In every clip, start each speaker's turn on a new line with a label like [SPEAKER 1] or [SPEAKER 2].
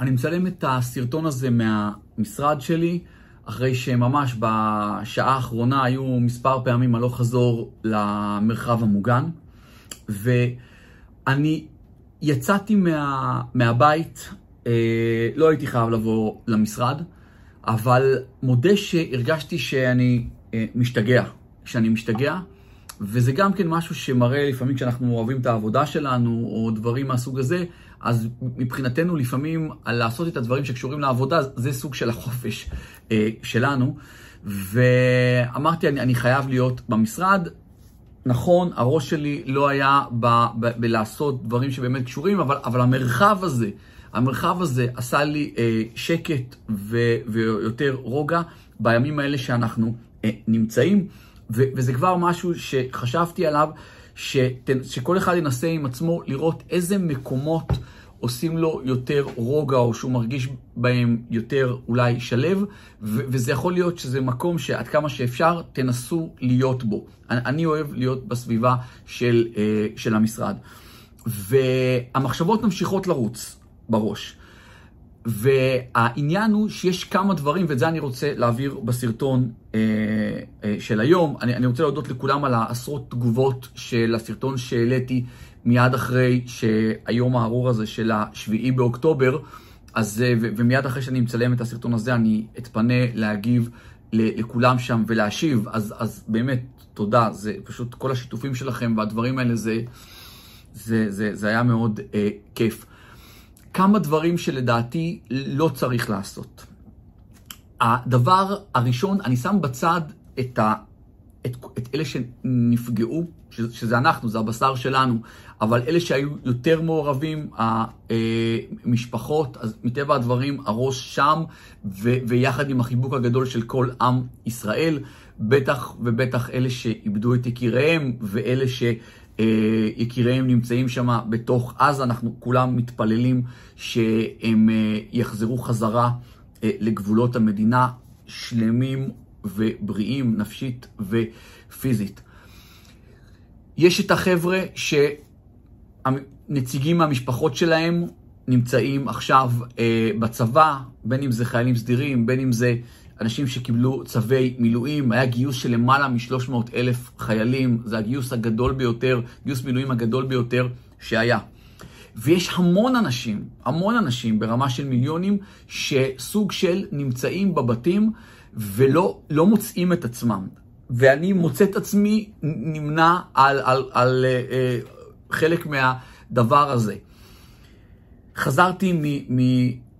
[SPEAKER 1] אני מצלם את הסרטון הזה מהמשרד שלי, אחרי שממש בשעה האחרונה היו מספר פעמים הלוך חזור למרחב המוגן, ואני יצאתי מה, מהבית, אה, לא הייתי חייב לבוא למשרד, אבל מודה שהרגשתי שאני אה, משתגע, שאני משתגע, וזה גם כן משהו שמראה לפעמים כשאנחנו אוהבים את העבודה שלנו, או דברים מהסוג הזה, אז מבחינתנו לפעמים לעשות את הדברים שקשורים לעבודה, זה סוג של החופש אה, שלנו. ואמרתי, אני, אני חייב להיות במשרד. נכון, הראש שלי לא היה ב, ב, בלעשות דברים שבאמת קשורים, אבל, אבל המרחב הזה, המרחב הזה עשה לי אה, שקט ו, ויותר רוגע בימים האלה שאנחנו אה, נמצאים. ו- וזה כבר משהו שחשבתי עליו, שת- שכל אחד ינסה עם עצמו לראות איזה מקומות עושים לו יותר רוגע, או שהוא מרגיש בהם יותר אולי שלב, ו- וזה יכול להיות שזה מקום שעד כמה שאפשר תנסו להיות בו. אני, אני אוהב להיות בסביבה של, אה, של המשרד. והמחשבות ממשיכות לרוץ בראש. והעניין הוא שיש כמה דברים, ואת זה אני רוצה להעביר בסרטון אה, אה, של היום. אני, אני רוצה להודות לכולם על העשרות תגובות של הסרטון שהעליתי מיד אחרי שהיום הארור הזה של השביעי באוקטובר, אז, אה, ו, ומיד אחרי שאני מצלם את הסרטון הזה, אני אתפנה להגיב לכולם שם ולהשיב. אז, אז באמת, תודה. זה פשוט כל השיתופים שלכם והדברים האלה, זה, זה, זה, זה היה מאוד אה, כיף. כמה דברים שלדעתי לא צריך לעשות. הדבר הראשון, אני שם בצד את, ה, את, את אלה שנפגעו, שזה, שזה אנחנו, זה הבשר שלנו, אבל אלה שהיו יותר מעורבים, המשפחות, אז מטבע הדברים הראש שם, ו, ויחד עם החיבוק הגדול של כל עם ישראל, בטח ובטח אלה שאיבדו את יקיריהם, ואלה ש... אה, יקיריהם נמצאים שם בתוך עזה, אנחנו כולם מתפללים שהם אה, יחזרו חזרה אה, לגבולות המדינה שלמים ובריאים נפשית ופיזית. יש את החבר'ה שהנציגים מהמשפחות שלהם נמצאים עכשיו בצבא, בין אם זה חיילים סדירים, בין אם זה אנשים שקיבלו צווי מילואים, היה גיוס של למעלה מ-300 אלף חיילים, זה הגיוס הגדול ביותר, גיוס מילואים הגדול ביותר שהיה. ויש המון אנשים, המון אנשים ברמה של מיליונים, שסוג של נמצאים בבתים ולא לא מוצאים את עצמם. ואני מוצא את עצמי נמנע על, על, על, על אה, חלק מהדבר הזה. חזרתי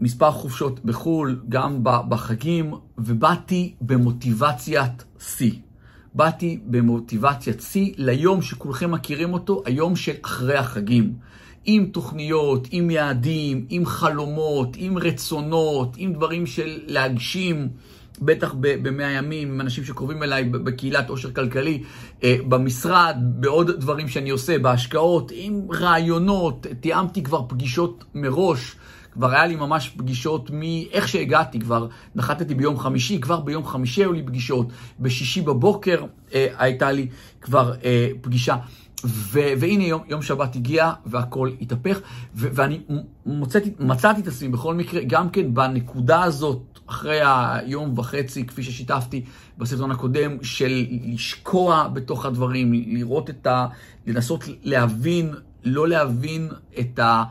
[SPEAKER 1] מספר חופשות בחו"ל, גם בחגים, ובאתי במוטיבציית שיא. באתי במוטיבציית שיא ליום שכולכם מכירים אותו, היום של אחרי החגים. עם תוכניות, עם יעדים, עם חלומות, עם רצונות, עם דברים של להגשים, בטח במאה ימים, עם אנשים שקרובים אליי בקהילת עושר כלכלי, אה, במשרד, בעוד דברים שאני עושה, בהשקעות, עם רעיונות, תיאמתי כבר פגישות מראש. כבר היה לי ממש פגישות מאיך שהגעתי, כבר נחתתי ביום חמישי, כבר ביום חמישי היו לי פגישות, בשישי בבוקר אה, הייתה לי כבר אה, פגישה. ו- והנה יום, יום שבת הגיע והכל התהפך, ו- ואני מוצאתי, מצאתי את עצמי בכל מקרה, גם כן בנקודה הזאת, אחרי היום וחצי, כפי ששיתפתי בסרטון הקודם, של לשקוע בתוך הדברים, לראות את ה... לנסות להבין, לא להבין את ה...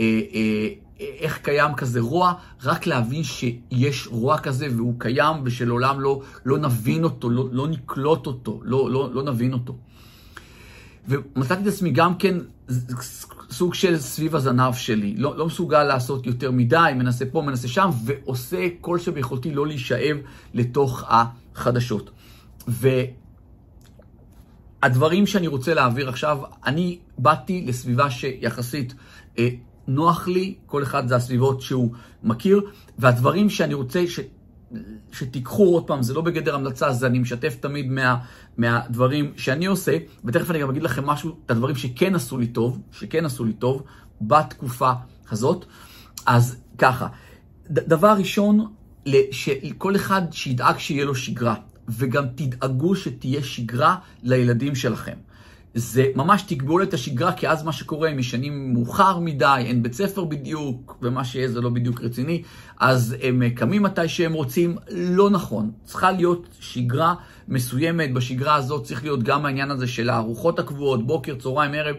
[SPEAKER 1] אה, אה, איך קיים כזה רוע, רק להבין שיש רוע כזה והוא קיים ושלעולם לא, לא נבין אותו, לא, לא נקלוט אותו, לא, לא, לא נבין אותו. ומצאתי את עצמי גם כן סוג של סביב הזנב שלי, לא, לא מסוגל לעשות יותר מדי, מנסה פה, מנסה שם, ועושה כל שביכולתי לא להישאב לתוך החדשות. והדברים שאני רוצה להעביר עכשיו, אני באתי לסביבה שיחסית אה, נוח לי, כל אחד זה הסביבות שהוא מכיר, והדברים שאני רוצה ש... שתיקחו עוד פעם, זה לא בגדר המלצה, זה אני משתף תמיד מה, מהדברים שאני עושה, ותכף אני גם אגיד לכם משהו, את הדברים שכן עשו לי טוב, שכן עשו לי טוב בתקופה הזאת. אז ככה, ד- דבר ראשון, שכל אחד שידאג שיהיה לו שגרה, וגם תדאגו שתהיה שגרה לילדים שלכם. זה ממש תקבעו את השגרה, כי אז מה שקורה, הם ישנים מאוחר מדי, אין בית ספר בדיוק, ומה שיהיה זה לא בדיוק רציני, אז הם קמים מתי שהם רוצים, לא נכון. צריכה להיות שגרה מסוימת, בשגרה הזאת צריך להיות גם העניין הזה של הארוחות הקבועות, בוקר, צהריים, ערב.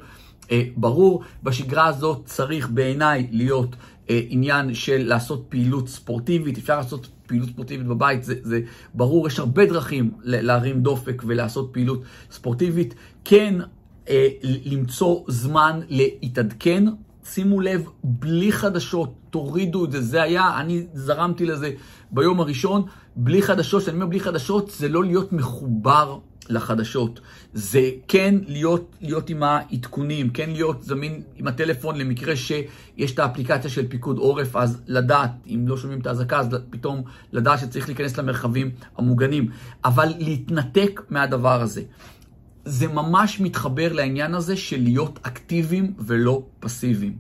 [SPEAKER 1] אה, ברור, בשגרה הזאת צריך בעיניי להיות אה, עניין של לעשות פעילות ספורטיבית, אפשר לעשות פעילות ספורטיבית בבית, זה, זה ברור, יש הרבה דרכים להרים דופק ולעשות פעילות ספורטיבית. כן, אה, למצוא זמן להתעדכן, שימו לב, בלי חדשות, תורידו את זה, זה היה, אני זרמתי לזה ביום הראשון, בלי חדשות, כשאני אומר בלי חדשות, זה לא להיות מחובר לחדשות. זה כן להיות, להיות עם העדכונים, כן להיות זמין עם הטלפון למקרה שיש את האפליקציה של פיקוד עורף, אז לדעת, אם לא שומעים את האזעקה, אז פתאום לדעת שצריך להיכנס למרחבים המוגנים. אבל להתנתק מהדבר הזה. זה ממש מתחבר לעניין הזה של להיות אקטיביים ולא פסיביים.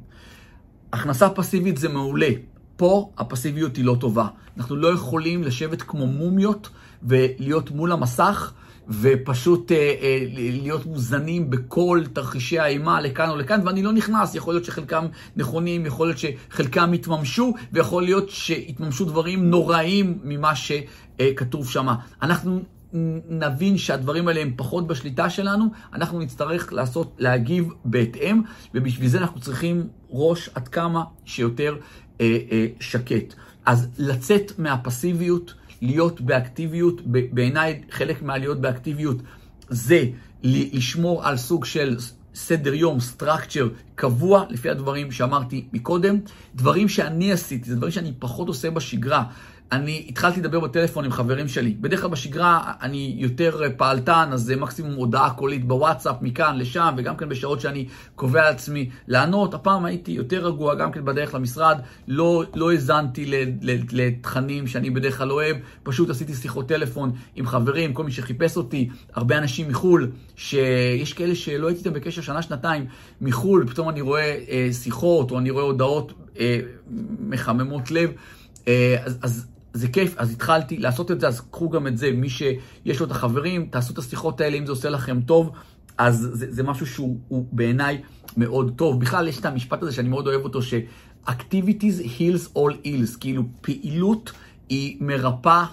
[SPEAKER 1] הכנסה פסיבית זה מעולה. פה הפסיביות היא לא טובה. אנחנו לא יכולים לשבת כמו מומיות ולהיות מול המסך ופשוט אה, אה, להיות מוזנים בכל תרחישי האימה לכאן או לכאן, ואני לא נכנס, יכול להיות שחלקם נכונים, יכול להיות שחלקם יתממשו, ויכול להיות שיתממשו דברים נוראים ממה שכתוב שם. אנחנו נבין שהדברים האלה הם פחות בשליטה שלנו, אנחנו נצטרך לעשות, להגיב בהתאם, ובשביל זה אנחנו צריכים ראש עד כמה שיותר אה, אה, שקט. אז לצאת מהפסיביות, להיות באקטיביות, בעיניי חלק מהלהיות באקטיביות זה לשמור על סוג של סדר יום, סטרקצ'ר קבוע, לפי הדברים שאמרתי מקודם. דברים שאני עשיתי, זה דברים שאני פחות עושה בשגרה. אני התחלתי לדבר בטלפון עם חברים שלי. בדרך כלל בשגרה אני יותר פעלתן, אז זה מקסימום הודעה קולית בוואטסאפ מכאן לשם, וגם כן בשעות שאני קובע לעצמי לענות. הפעם הייתי יותר רגוע, גם כן בדרך למשרד. לא, לא האזנתי לתכנים שאני בדרך כלל אוהב, פשוט עשיתי שיחות טלפון עם חברים, כל מי שחיפש אותי, הרבה אנשים מחו"ל, שיש כאלה שלא הייתי איתם בקשר שנה-שנתיים מחו"ל, ופתאום אני רואה אה, שיחות, או אני רואה הודעות אה, מחממות לב. אה, אז, אז זה כיף, אז התחלתי לעשות את זה, אז קחו גם את זה, מי שיש לו את החברים, תעשו את השיחות האלה, אם זה עושה לכם טוב, אז זה, זה משהו שהוא בעיניי מאוד טוב. בכלל, יש את המשפט הזה שאני מאוד אוהב אותו, ש-activities heals all ills, כאילו פעילות היא מרפאה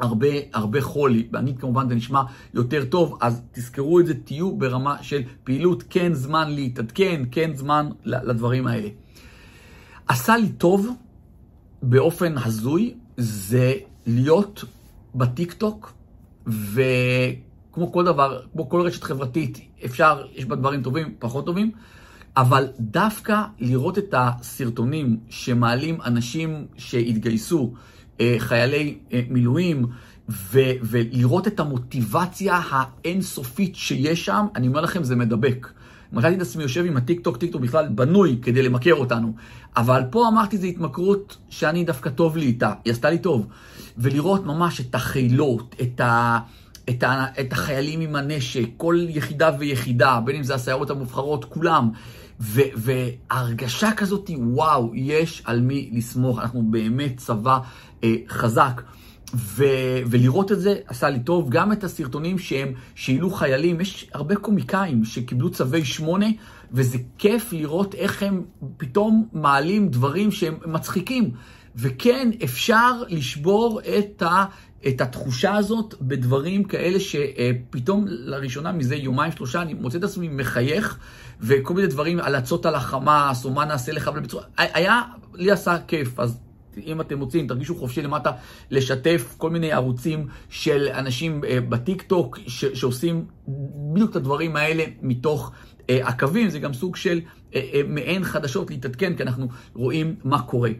[SPEAKER 1] הרבה, הרבה חולי. ואני כמובן, זה נשמע יותר טוב, אז תזכרו את זה, תהיו ברמה של פעילות, כן זמן להתעדכן, כן זמן לדברים האלה. עשה לי טוב באופן הזוי זה להיות בטיקטוק, וכמו כל דבר, כמו כל רשת חברתית, אפשר, יש בה דברים טובים, פחות טובים, אבל דווקא לראות את הסרטונים שמעלים אנשים שהתגייסו, אה, חיילי אה, מילואים, ו- ולראות את המוטיבציה האינסופית שיש שם, אני אומר לכם, זה מדבק. מצאתי את עצמי יושב עם הטיקטוק, טיקטוק בכלל בנוי כדי למכר אותנו. אבל פה אמרתי, זו התמכרות שאני דווקא טוב לי איתה, היא עשתה לי טוב. ולראות ממש את החילות, את, ה, את, ה, את החיילים עם הנשק, כל יחידה ויחידה, בין אם זה הסיירות המובחרות, כולם. ו, וההרגשה כזאת, וואו, יש על מי לסמוך, אנחנו באמת צבא אה, חזק. ו, ולראות את זה עשה לי טוב, גם את הסרטונים שהם שאילו חיילים, יש הרבה קומיקאים שקיבלו צווי שמונה, וזה כיף לראות איך הם פתאום מעלים דברים שהם מצחיקים. וכן, אפשר לשבור את, ה, את התחושה הזאת בדברים כאלה שפתאום לראשונה מזה יומיים שלושה אני מוצא את עצמי מחייך, וכל מיני דברים, הלצות על החמאס, או מה נעשה לך, בצורה... היה, לי עשה כיף, אז אם אתם רוצים, תרגישו חופשי למטה לשתף כל מיני ערוצים של אנשים אה, בטיק טוק שעושים בדיוק את הדברים האלה מתוך אה, הקווים. זה גם סוג של אה, מעין חדשות להתעדכן, כי אנחנו רואים מה קורה.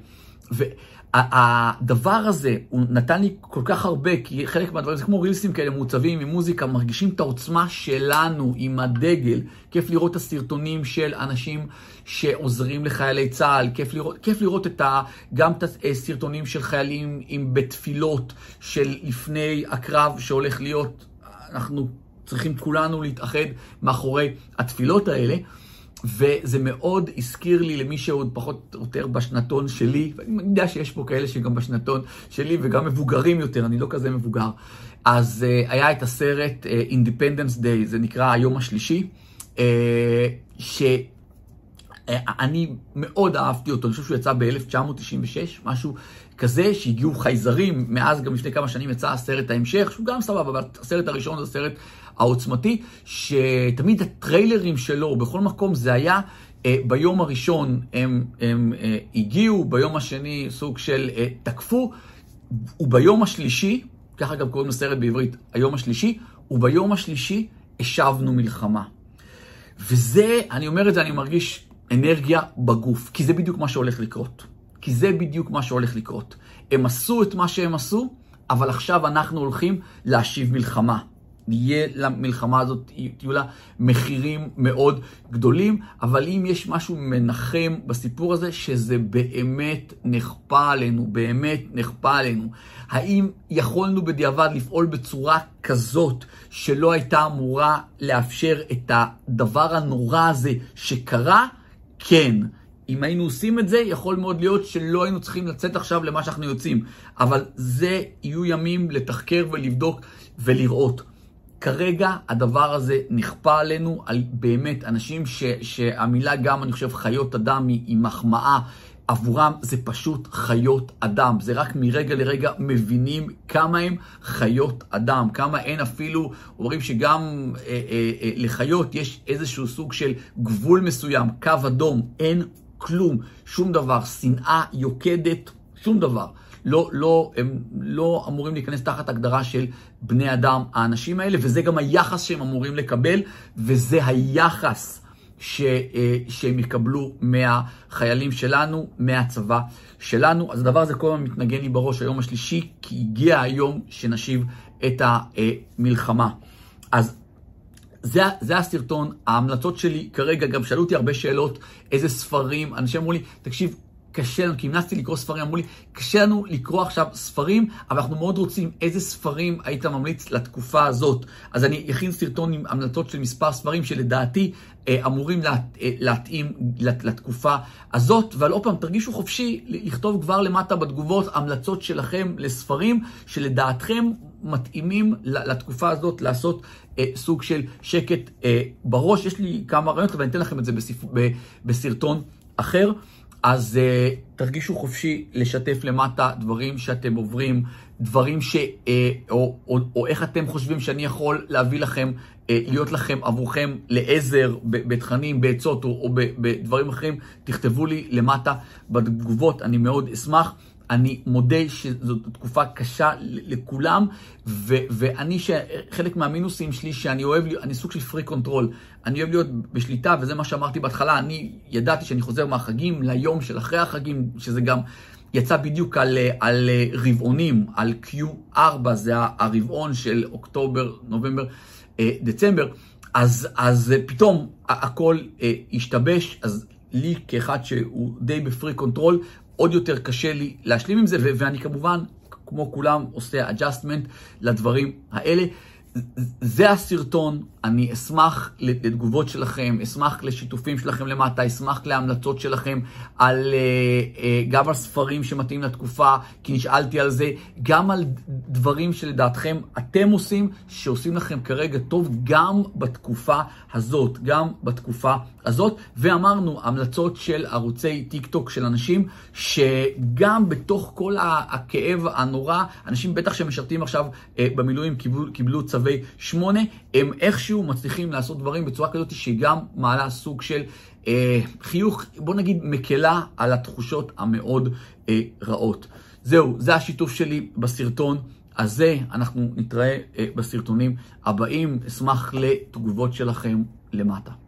[SPEAKER 1] הדבר הזה, הוא נתן לי כל כך הרבה, כי חלק מהדברים, זה כמו רילסים כאלה מעוצבים עם מוזיקה, מרגישים את העוצמה שלנו עם הדגל. כיף לראות את הסרטונים של אנשים שעוזרים לחיילי צה"ל, כיף לראות, כיף לראות את ה, גם את הסרטונים של חיילים עם בתפילות של לפני הקרב שהולך להיות. אנחנו צריכים כולנו להתאחד מאחורי התפילות האלה. וזה מאוד הזכיר לי למי שעוד פחות או יותר בשנתון שלי, ואני יודע שיש פה כאלה שגם בשנתון שלי וגם מבוגרים יותר, אני לא כזה מבוגר. אז uh, היה את הסרט uh, Independence Day, זה נקרא היום השלישי, uh, שאני מאוד אהבתי אותו, אני חושב שהוא יצא ב-1996, משהו כזה, שהגיעו חייזרים, מאז גם לפני כמה שנים יצא הסרט ההמשך, שהוא גם סבבה, אבל הסרט הראשון זה הסרט העוצמתי, שתמיד הטריילרים שלו, בכל מקום זה היה, אה, ביום הראשון הם, הם אה, הגיעו, ביום השני סוג של אה, תקפו, וביום השלישי, ככה גם קוראים לסרט בעברית, היום השלישי, וביום השלישי השבנו מלחמה. וזה, אני אומר את זה, אני מרגיש אנרגיה בגוף, כי זה בדיוק מה שהולך לקרות. כי זה בדיוק מה שהולך לקרות. הם עשו את מה שהם עשו, אבל עכשיו אנחנו הולכים להשיב מלחמה. יהיה למלחמה הזאת, יהיו לה מחירים מאוד גדולים, אבל אם יש משהו מנחם בסיפור הזה, שזה באמת נכפה עלינו, באמת נכפה עלינו. האם יכולנו בדיעבד לפעול בצורה כזאת שלא הייתה אמורה לאפשר את הדבר הנורא הזה שקרה? כן. אם היינו עושים את זה, יכול מאוד להיות שלא היינו צריכים לצאת עכשיו למה שאנחנו יוצאים. אבל זה יהיו ימים לתחקר ולבדוק ולראות. כרגע הדבר הזה נכפה עלינו, על באמת אנשים ש, שהמילה גם, אני חושב, חיות אדם היא, היא מחמאה. עבורם זה פשוט חיות אדם. זה רק מרגע לרגע מבינים כמה הם חיות אדם, כמה אין אפילו, אומרים שגם אה, אה, אה, לחיות יש איזשהו סוג של גבול מסוים, קו אדום, אין כלום, שום דבר, שנאה יוקדת, שום דבר. לא, לא, הם לא אמורים להיכנס תחת הגדרה של בני אדם, האנשים האלה, וזה גם היחס שהם אמורים לקבל, וזה היחס ש, אה, שהם יקבלו מהחיילים שלנו, מהצבא שלנו. אז הדבר הזה כל הזמן מתנגן לי בראש היום השלישי, כי הגיע היום שנשיב את המלחמה. אז זה, זה הסרטון, ההמלצות שלי כרגע, גם שאלו אותי הרבה שאלות, איזה ספרים, אנשים אמרו לי, תקשיב, קשה לנו, כי המלצתי לקרוא ספרים, אמרו לי, קשה לנו לקרוא עכשיו ספרים, אבל אנחנו מאוד רוצים איזה ספרים היית ממליץ לתקופה הזאת. אז אני אכין סרטון עם המלצות של מספר ספרים שלדעתי אה, אמורים לה, אה, להתאים לת, לתקופה הזאת. אבל עוד פעם, תרגישו חופשי לכתוב כבר למטה בתגובות המלצות שלכם לספרים שלדעתכם מתאימים לתקופה הזאת לעשות אה, סוג של שקט אה, בראש. יש לי כמה רעיונות, אבל אני אתן לכם את זה בספ... ב, בסרטון אחר. אז uh, תרגישו חופשי לשתף למטה דברים שאתם עוברים, דברים ש... Uh, או, או, או איך אתם חושבים שאני יכול להביא לכם, uh, להיות לכם עבורכם לעזר בתכנים, בעצות או, או בדברים אחרים, תכתבו לי למטה בתגובות, אני מאוד אשמח. אני מודה שזאת תקופה קשה לכולם, ו- ואני, חלק מהמינוסים שלי, שאני אוהב, אני סוג של control freak. אני אוהב להיות בשליטה, וזה מה שאמרתי בהתחלה, אני ידעתי שאני חוזר מהחגים ליום של אחרי החגים, שזה גם יצא בדיוק על, על רבעונים, על Q4, זה הרבעון של אוקטובר, נובמבר, אה, דצמבר. אז, אז פתאום הכל אה, השתבש, אז לי כאחד שהוא די ב freak control, עוד יותר קשה לי להשלים עם זה, ואני כמובן, כמו כולם, עושה adjustment לדברים האלה. זה הסרטון, אני אשמח לתגובות שלכם, אשמח לשיתופים שלכם למטה, אשמח להמלצות שלכם על, אה, אה, גם על ספרים שמתאים לתקופה, כי נשאלתי על זה, גם על דברים שלדעתכם אתם עושים, שעושים לכם כרגע טוב גם בתקופה הזאת, גם בתקופה הזאת. ואמרנו, המלצות של ערוצי טיק טוק של אנשים, שגם בתוך כל הכאב הנורא, אנשים בטח שמשרתים עכשיו אה, במילואים קיבלו, קיבלו צווי 8, הם איכשהו מצליחים לעשות דברים בצורה כזאת שגם מעלה סוג של אה, חיוך, בוא נגיד, מקלה על התחושות המאוד אה, רעות. זהו, זה השיתוף שלי בסרטון. הזה, אנחנו נתראה אה, בסרטונים הבאים. אשמח לתגובות שלכם למטה.